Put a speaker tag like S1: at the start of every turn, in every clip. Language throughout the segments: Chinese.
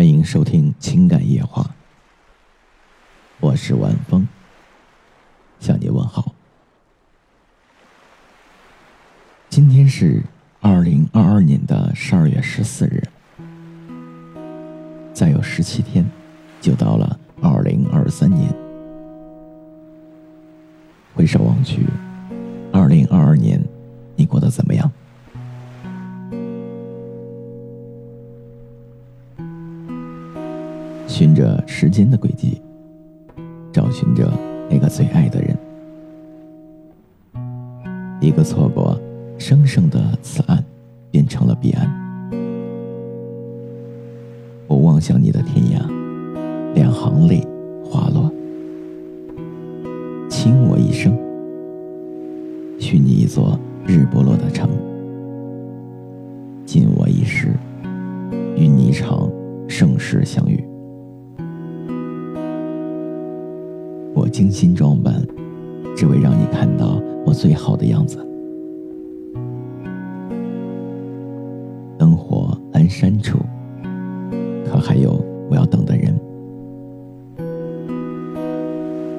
S1: 欢迎收听《情感夜话》，我是晚风，向你问好。今天是二零二二年的十二月十四日，再有十七天就到了二零二三年。回首望去，二零二二年你过得怎么样？循着时间的轨迹，找寻着那个最爱的人。一个错过，生生的此岸变成了彼岸。我望向你的天涯，两行泪滑落，倾我一生，许你一座日不落的城，尽我一世，与你一场盛世相遇。我精心装扮，只为让你看到我最好的样子。灯火阑珊处，可还有我要等的人？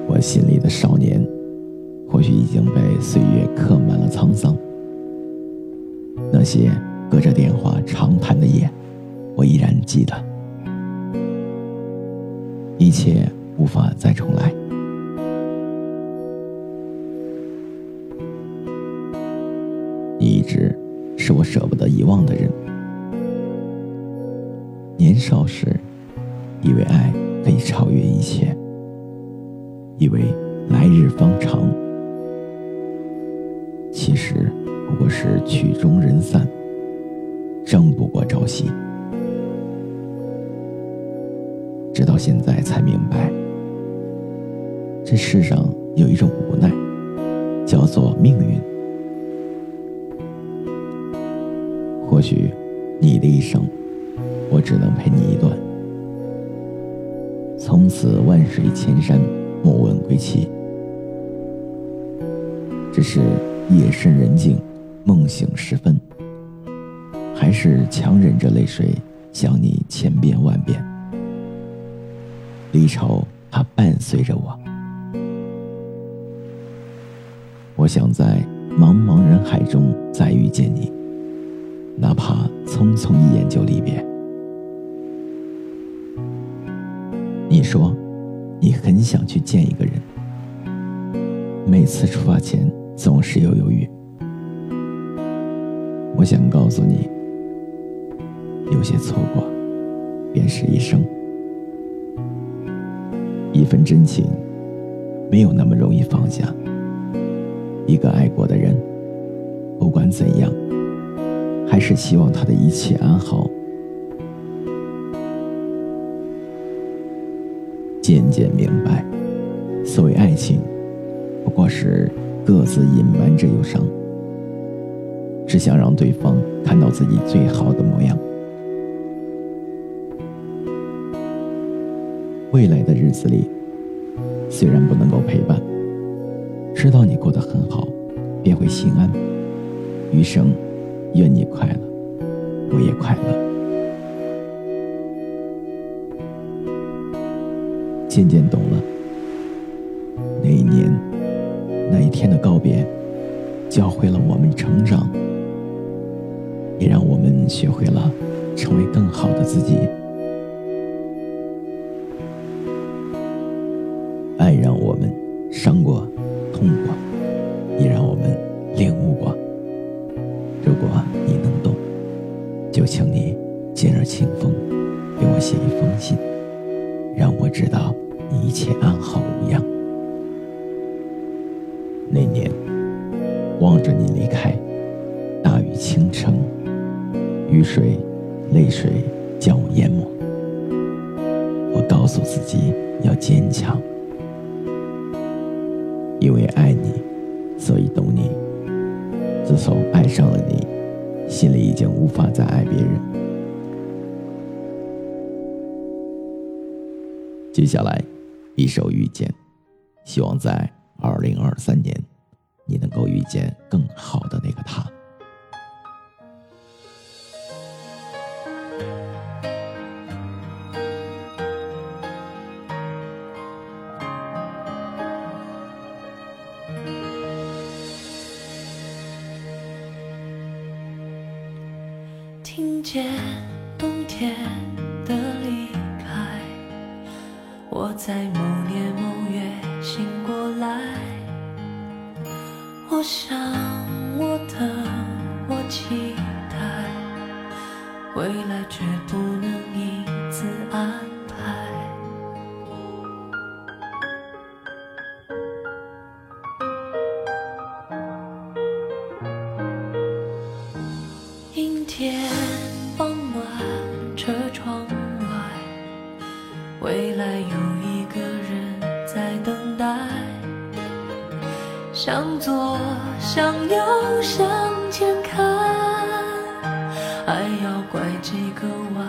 S1: 我心里的少年，或许已经被岁月刻满了沧桑。那些隔着电话长谈的夜，我依然记得。一切无法再重来。遗忘的人。年少时，以为爱可以超越一切，以为来日方长，其实不过是曲终人散，争不过朝夕。直到现在才明白，这世上有一种无奈，叫做命运。或许，你的一生，我只能陪你一段。从此万水千山，莫问归期。只是夜深人静，梦醒时分，还是强忍着泪水想你千遍万遍。离愁它伴随着我，我想在茫茫人海中再遇见你。哪怕匆匆一眼就离别。你说，你很想去见一个人，每次出发前总是有犹豫。我想告诉你，有些错过，便是一生。一份真情，没有那么容易放下。一个爱过的人，不管怎样。还是希望他的一切安好。渐渐明白，所谓爱情，不过是各自隐瞒着忧伤，只想让对方看到自己最好的模样。未来的日子里，虽然不能够陪伴，知道你过得很好，便会心安。余生。愿你快乐，我也快乐。渐渐懂了，那一年，那一天的告别，教会了我们成长，也让我们学会了成为更好的自己。爱让我们伤过、望着你离开，大雨倾城，雨水、泪水将我淹没。我告诉自己要坚强，因为爱你，所以懂你。自从爱上了你，心里已经无法再爱别人。接下来，一首《遇见》，希望在二零二三年，你能够遇见更好的那个他。
S2: 听见冬天的离开我在某年某我想，我等，我期待，未来却不能一次安排。阴天向左，向右，向前看，爱要拐几个弯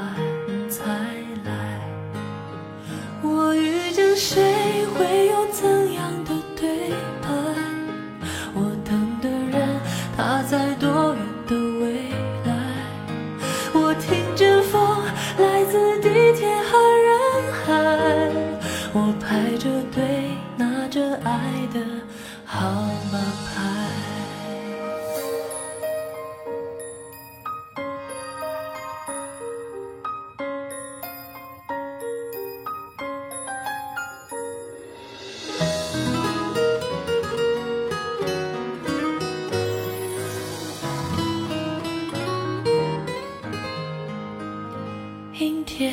S2: 阴天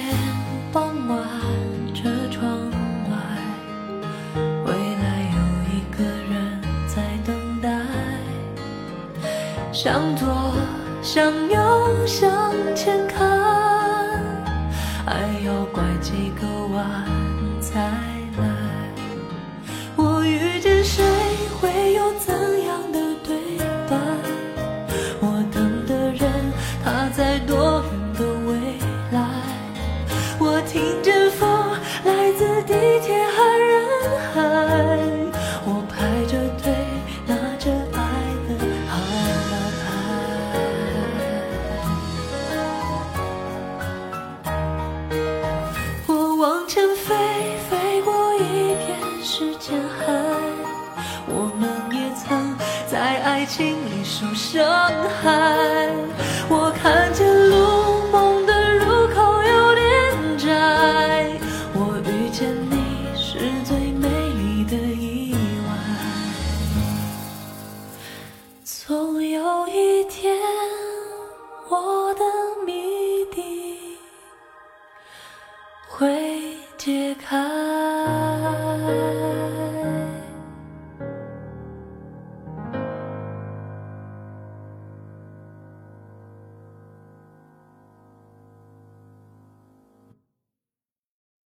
S2: 傍晚，车窗外，未来有一个人在等待。向左，向右，向前看，听见风来自地铁和人海，我排着队拿着爱的号码牌。我往前飞，飞过一片时间海，我们也曾在爱情里受伤害。解开。